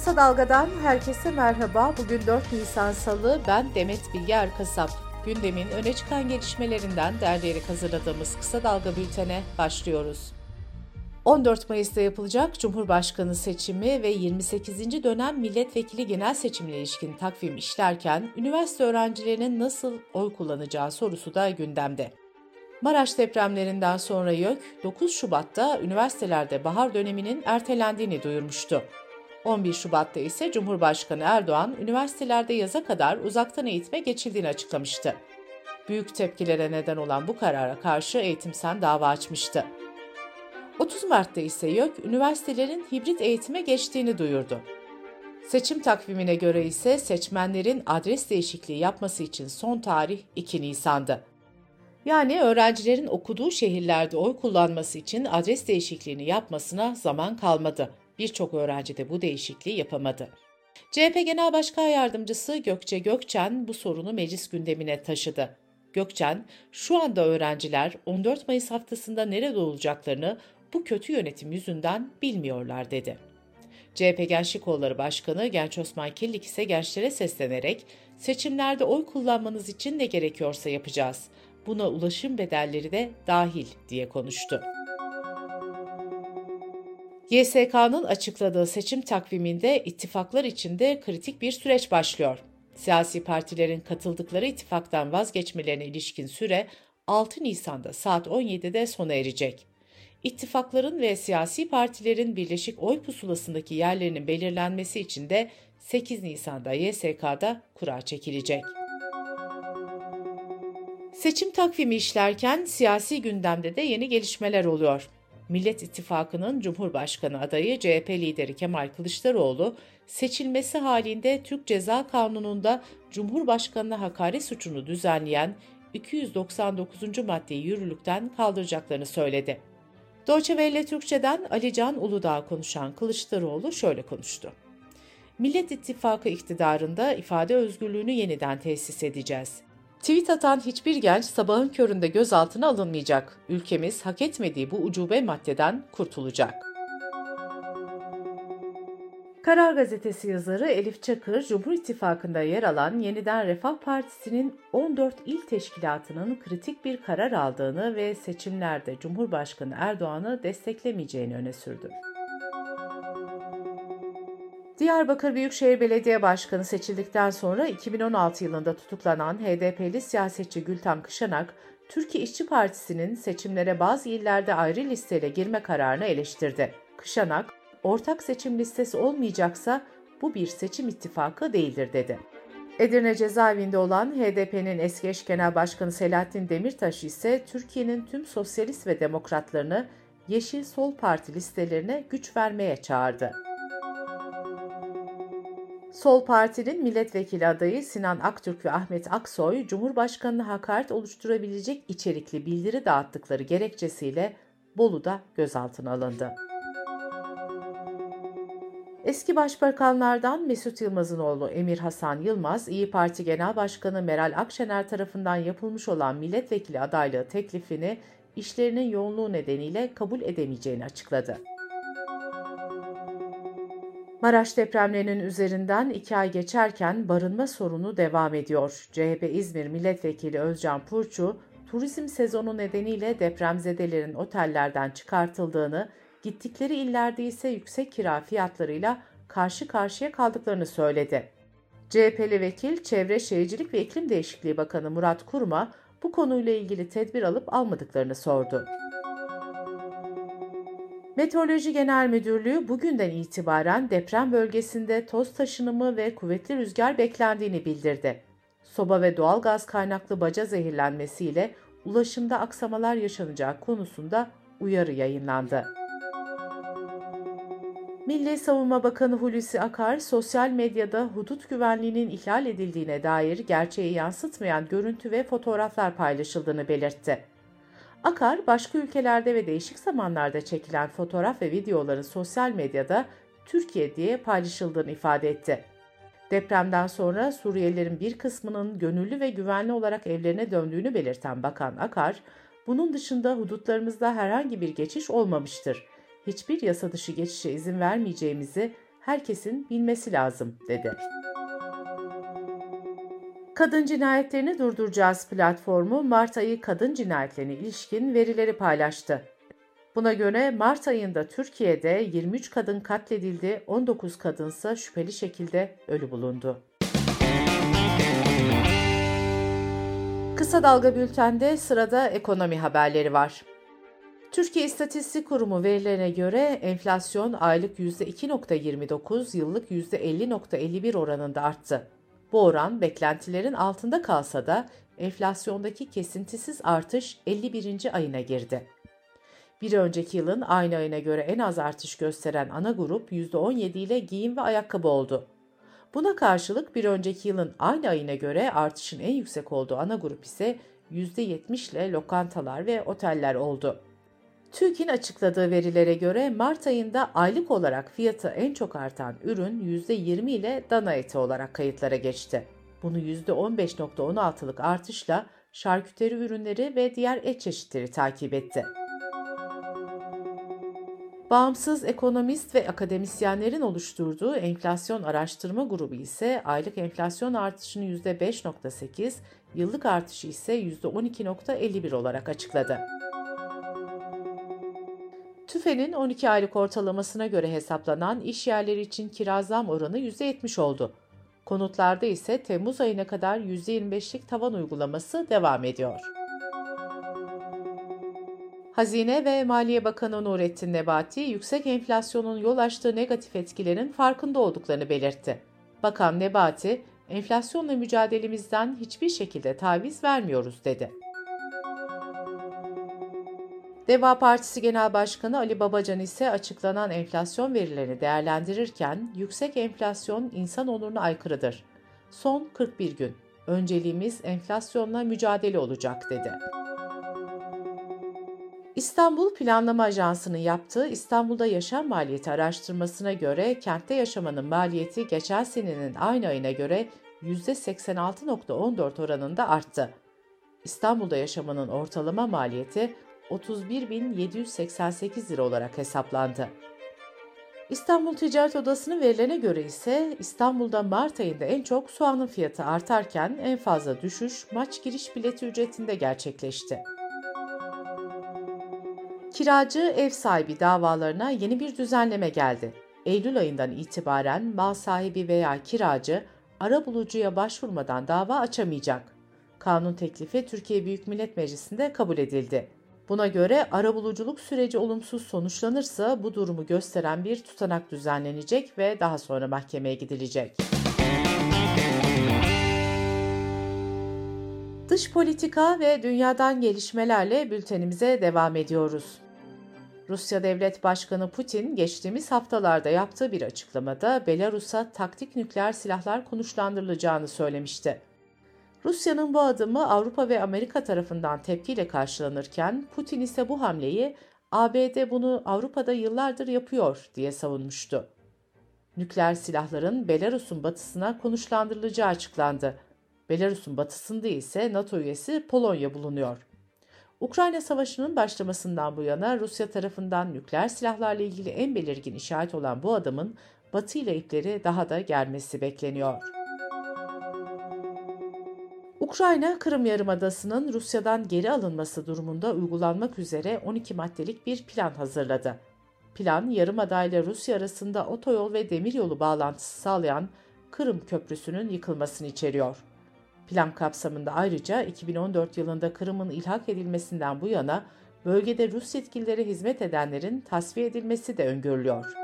Kısa Dalga'dan herkese merhaba. Bugün 4 Nisan Salı, ben Demet Bilge Erkasap. Gündemin öne çıkan gelişmelerinden derleyerek hazırladığımız Kısa Dalga bültene başlıyoruz. 14 Mayıs'ta yapılacak Cumhurbaşkanı seçimi ve 28. dönem milletvekili genel seçimine ilişkin takvim işlerken üniversite öğrencilerinin nasıl oy kullanacağı sorusu da gündemde. Maraş depremlerinden sonra YÖK 9 Şubat'ta üniversitelerde bahar döneminin ertelendiğini duyurmuştu. 11 Şubat'ta ise Cumhurbaşkanı Erdoğan üniversitelerde yaza kadar uzaktan eğitime geçildiğini açıklamıştı. Büyük tepkilere neden olan bu karara karşı Eğitim Sen dava açmıştı. 30 Mart'ta ise YÖK üniversitelerin hibrit eğitime geçtiğini duyurdu. Seçim takvimine göre ise seçmenlerin adres değişikliği yapması için son tarih 2 Nisan'dı. Yani öğrencilerin okuduğu şehirlerde oy kullanması için adres değişikliğini yapmasına zaman kalmadı. Birçok öğrenci de bu değişikliği yapamadı. CHP Genel Başkan Yardımcısı Gökçe Gökçen bu sorunu meclis gündemine taşıdı. Gökçen, şu anda öğrenciler 14 Mayıs haftasında nerede olacaklarını bu kötü yönetim yüzünden bilmiyorlar dedi. CHP Gençlik Kolları Başkanı Genç Osman Killik ise gençlere seslenerek seçimlerde oy kullanmanız için ne gerekiyorsa yapacağız. Buna ulaşım bedelleri de dahil diye konuştu. YSK'nın açıkladığı seçim takviminde ittifaklar içinde kritik bir süreç başlıyor. Siyasi partilerin katıldıkları ittifaktan vazgeçmelerine ilişkin süre 6 Nisan'da saat 17'de sona erecek. İttifakların ve siyasi partilerin birleşik oy pusulasındaki yerlerinin belirlenmesi için de 8 Nisan'da YSK'da kura çekilecek. Seçim takvimi işlerken siyasi gündemde de yeni gelişmeler oluyor. Millet İttifakı'nın Cumhurbaşkanı adayı CHP lideri Kemal Kılıçdaroğlu, seçilmesi halinde Türk Ceza Kanunu'nda Cumhurbaşkanı'na hakaret suçunu düzenleyen 299. maddeyi yürürlükten kaldıracaklarını söyledi. Deutsche Welle Türkçe'den Ali Can Uludağ konuşan Kılıçdaroğlu şöyle konuştu. Millet İttifakı iktidarında ifade özgürlüğünü yeniden tesis edeceğiz. Tweet atan hiçbir genç sabahın köründe gözaltına alınmayacak. Ülkemiz hak etmediği bu ucube maddeden kurtulacak. Karar Gazetesi yazarı Elif Çakır, Cumhur İttifakı'nda yer alan Yeniden Refah Partisi'nin 14 il teşkilatının kritik bir karar aldığını ve seçimlerde Cumhurbaşkanı Erdoğan'ı desteklemeyeceğini öne sürdü. Diyarbakır Büyükşehir Belediye Başkanı seçildikten sonra 2016 yılında tutuklanan HDP'li siyasetçi Gülten Kışanak, Türkiye İşçi Partisi'nin seçimlere bazı illerde ayrı listeyle girme kararını eleştirdi. Kışanak, ortak seçim listesi olmayacaksa bu bir seçim ittifakı değildir dedi. Edirne cezaevinde olan HDP'nin eski eş genel başkanı Selahattin Demirtaş ise Türkiye'nin tüm sosyalist ve demokratlarını Yeşil Sol Parti listelerine güç vermeye çağırdı. Sol Parti'nin milletvekili adayı Sinan Aktürk ve Ahmet Aksoy, Cumhurbaşkanı'na hakaret oluşturabilecek içerikli bildiri dağıttıkları gerekçesiyle Bolu'da gözaltına alındı. Eski başbakanlardan Mesut Yılmaz'ın oğlu Emir Hasan Yılmaz, İyi Parti Genel Başkanı Meral Akşener tarafından yapılmış olan milletvekili adaylığı teklifini işlerinin yoğunluğu nedeniyle kabul edemeyeceğini açıkladı. Maraş depremlerinin üzerinden iki ay geçerken barınma sorunu devam ediyor. CHP İzmir Milletvekili Özcan Purçu, turizm sezonu nedeniyle depremzedelerin otellerden çıkartıldığını, gittikleri illerde ise yüksek kira fiyatlarıyla karşı karşıya kaldıklarını söyledi. CHP'li vekil Çevre Şehircilik ve İklim Değişikliği Bakanı Murat Kurma bu konuyla ilgili tedbir alıp almadıklarını sordu. Meteoroloji Genel Müdürlüğü bugünden itibaren deprem bölgesinde toz taşınımı ve kuvvetli rüzgar beklendiğini bildirdi. Soba ve doğal gaz kaynaklı baca zehirlenmesiyle ulaşımda aksamalar yaşanacağı konusunda uyarı yayınlandı. Milli Savunma Bakanı Hulusi Akar, sosyal medyada hudut güvenliğinin ihlal edildiğine dair gerçeği yansıtmayan görüntü ve fotoğraflar paylaşıldığını belirtti. Akar, başka ülkelerde ve değişik zamanlarda çekilen fotoğraf ve videoların sosyal medyada Türkiye diye paylaşıldığını ifade etti. Depremden sonra Suriyelilerin bir kısmının gönüllü ve güvenli olarak evlerine döndüğünü belirten Bakan Akar, bunun dışında hudutlarımızda herhangi bir geçiş olmamıştır. Hiçbir yasa dışı geçişe izin vermeyeceğimizi herkesin bilmesi lazım, dedi. Kadın Cinayetlerini Durduracağız platformu Mart ayı kadın cinayetlerine ilişkin verileri paylaştı. Buna göre Mart ayında Türkiye'de 23 kadın katledildi, 19 kadınsa şüpheli şekilde ölü bulundu. Kısa Dalga Bülten'de sırada ekonomi haberleri var. Türkiye İstatistik Kurumu verilerine göre enflasyon aylık %2.29, yıllık %50.51 oranında arttı. Bu oran beklentilerin altında kalsa da enflasyondaki kesintisiz artış 51. ayına girdi. Bir önceki yılın aynı ayına göre en az artış gösteren ana grup %17 ile giyim ve ayakkabı oldu. Buna karşılık bir önceki yılın aynı ayına göre artışın en yüksek olduğu ana grup ise %70 ile lokantalar ve oteller oldu. TÜİK'in açıkladığı verilere göre Mart ayında aylık olarak fiyatı en çok artan ürün %20 ile dana eti olarak kayıtlara geçti. Bunu %15.16'lık artışla şarküteri ürünleri ve diğer et çeşitleri takip etti. Bağımsız ekonomist ve akademisyenlerin oluşturduğu enflasyon araştırma grubu ise aylık enflasyon artışını %5.8, yıllık artışı ise %12.51 olarak açıkladı. TÜFE'nin 12 aylık ortalamasına göre hesaplanan iş yerleri için kira zam oranı %70 oldu. Konutlarda ise Temmuz ayına kadar %25'lik tavan uygulaması devam ediyor. Hazine ve Maliye Bakanı Nurettin Nebati, yüksek enflasyonun yol açtığı negatif etkilerin farkında olduklarını belirtti. Bakan Nebati, enflasyonla mücadelemizden hiçbir şekilde taviz vermiyoruz dedi. Deva Partisi Genel Başkanı Ali Babacan ise açıklanan enflasyon verilerini değerlendirirken yüksek enflasyon insan onuruna aykırıdır. Son 41 gün. Önceliğimiz enflasyonla mücadele olacak dedi. İstanbul Planlama Ajansı'nın yaptığı İstanbul'da yaşam maliyeti araştırmasına göre kentte yaşamanın maliyeti geçen senenin aynı ayına göre %86.14 oranında arttı. İstanbul'da yaşamanın ortalama maliyeti 31.788 lira olarak hesaplandı. İstanbul Ticaret Odası'nın verilene göre ise İstanbul'da Mart ayında en çok soğanın fiyatı artarken en fazla düşüş maç giriş bileti ücretinde gerçekleşti. Kiracı ev sahibi davalarına yeni bir düzenleme geldi. Eylül ayından itibaren mal sahibi veya kiracı ara bulucuya başvurmadan dava açamayacak. Kanun teklifi Türkiye Büyük Millet Meclisi'nde kabul edildi. Buna göre arabuluculuk süreci olumsuz sonuçlanırsa bu durumu gösteren bir tutanak düzenlenecek ve daha sonra mahkemeye gidilecek. Dış politika ve dünyadan gelişmelerle bültenimize devam ediyoruz. Rusya Devlet Başkanı Putin geçtiğimiz haftalarda yaptığı bir açıklamada Belarus'a taktik nükleer silahlar konuşlandırılacağını söylemişti. Rusya'nın bu adımı Avrupa ve Amerika tarafından tepkiyle karşılanırken Putin ise bu hamleyi ABD bunu Avrupa'da yıllardır yapıyor diye savunmuştu. Nükleer silahların Belarus'un batısına konuşlandırılacağı açıklandı. Belarus'un batısında ise NATO üyesi Polonya bulunuyor. Ukrayna Savaşı'nın başlamasından bu yana Rusya tarafından nükleer silahlarla ilgili en belirgin işaret olan bu adımın Batı ile ipleri daha da germesi bekleniyor. Ukrayna, Kırım Yarımadası'nın Rusya'dan geri alınması durumunda uygulanmak üzere 12 maddelik bir plan hazırladı. Plan, Yarımada ile Rusya arasında otoyol ve demiryolu bağlantısı sağlayan Kırım Köprüsü'nün yıkılmasını içeriyor. Plan kapsamında ayrıca 2014 yılında Kırım'ın ilhak edilmesinden bu yana bölgede Rus yetkililere hizmet edenlerin tasfiye edilmesi de öngörülüyor.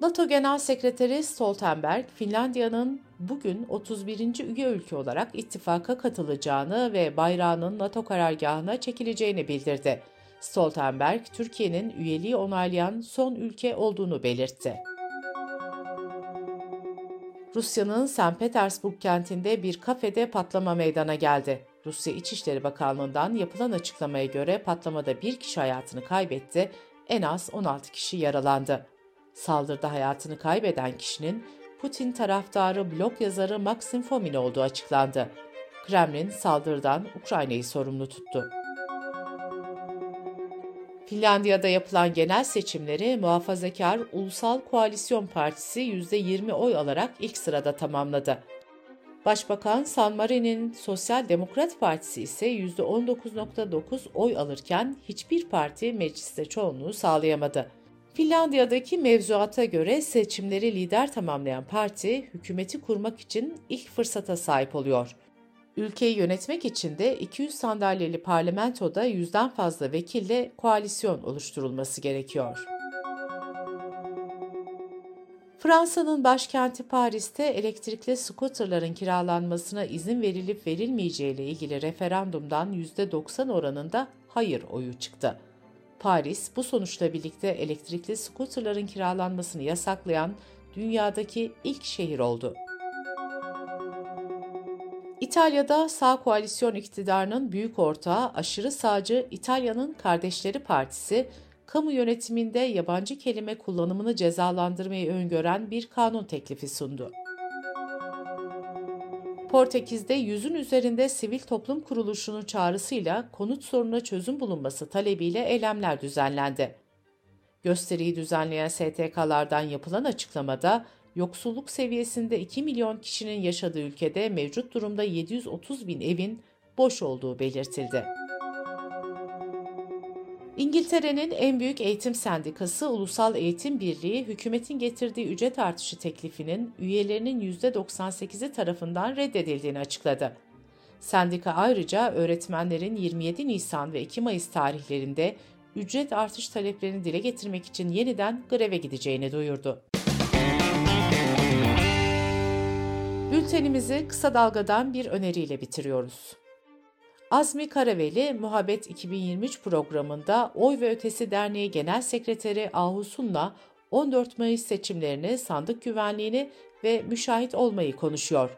NATO Genel Sekreteri Stoltenberg, Finlandiya'nın bugün 31. üye ülke olarak ittifaka katılacağını ve bayrağının NATO karargahına çekileceğini bildirdi. Stoltenberg, Türkiye'nin üyeliği onaylayan son ülke olduğunu belirtti. Rusya'nın St. Petersburg kentinde bir kafede patlama meydana geldi. Rusya İçişleri Bakanlığı'ndan yapılan açıklamaya göre patlamada bir kişi hayatını kaybetti, en az 16 kişi yaralandı. Saldırıda hayatını kaybeden kişinin Putin taraftarı blog yazarı Maxim Fomin olduğu açıklandı. Kremlin saldırıdan Ukrayna'yı sorumlu tuttu. Finlandiya'da yapılan genel seçimleri muhafazakar Ulusal Koalisyon Partisi %20 oy alarak ilk sırada tamamladı. Başbakan San Marin'in Sosyal Demokrat Partisi ise %19.9 oy alırken hiçbir parti mecliste çoğunluğu sağlayamadı. Finlandiya'daki mevzuata göre seçimleri lider tamamlayan parti hükümeti kurmak için ilk fırsata sahip oluyor. Ülkeyi yönetmek için de 200 sandalyeli parlamentoda yüzden fazla vekille koalisyon oluşturulması gerekiyor. Fransa'nın başkenti Paris'te elektrikli skuterların kiralanmasına izin verilip verilmeyeceği ile ilgili referandumdan %90 oranında hayır oyu çıktı. Paris bu sonuçla birlikte elektrikli skuterların kiralanmasını yasaklayan dünyadaki ilk şehir oldu. İtalya'da sağ koalisyon iktidarının büyük ortağı aşırı sağcı İtalya'nın Kardeşleri Partisi, kamu yönetiminde yabancı kelime kullanımını cezalandırmayı öngören bir kanun teklifi sundu. Portekiz'de yüzün üzerinde sivil toplum kuruluşunun çağrısıyla konut sorununa çözüm bulunması talebiyle eylemler düzenlendi. Gösteriyi düzenleyen STK'lardan yapılan açıklamada, yoksulluk seviyesinde 2 milyon kişinin yaşadığı ülkede mevcut durumda 730 bin evin boş olduğu belirtildi. İngiltere'nin en büyük eğitim sendikası Ulusal Eğitim Birliği, hükümetin getirdiği ücret artışı teklifinin üyelerinin %98'i tarafından reddedildiğini açıkladı. Sendika ayrıca öğretmenlerin 27 Nisan ve 2 Mayıs tarihlerinde ücret artış taleplerini dile getirmek için yeniden greve gideceğini duyurdu. Bültenimizi kısa dalgadan bir öneriyle bitiriyoruz. Azmi Karaveli, Muhabbet 2023 programında Oy ve Ötesi Derneği Genel Sekreteri Ahusun'la 14 Mayıs seçimlerini, sandık güvenliğini ve müşahit olmayı konuşuyor.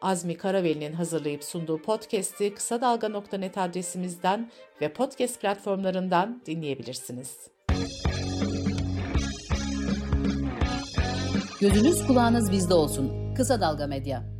Azmi Karaveli'nin hazırlayıp sunduğu podcast'i kısa dalga.net adresimizden ve podcast platformlarından dinleyebilirsiniz. Gözünüz kulağınız bizde olsun. Kısa Dalga Medya.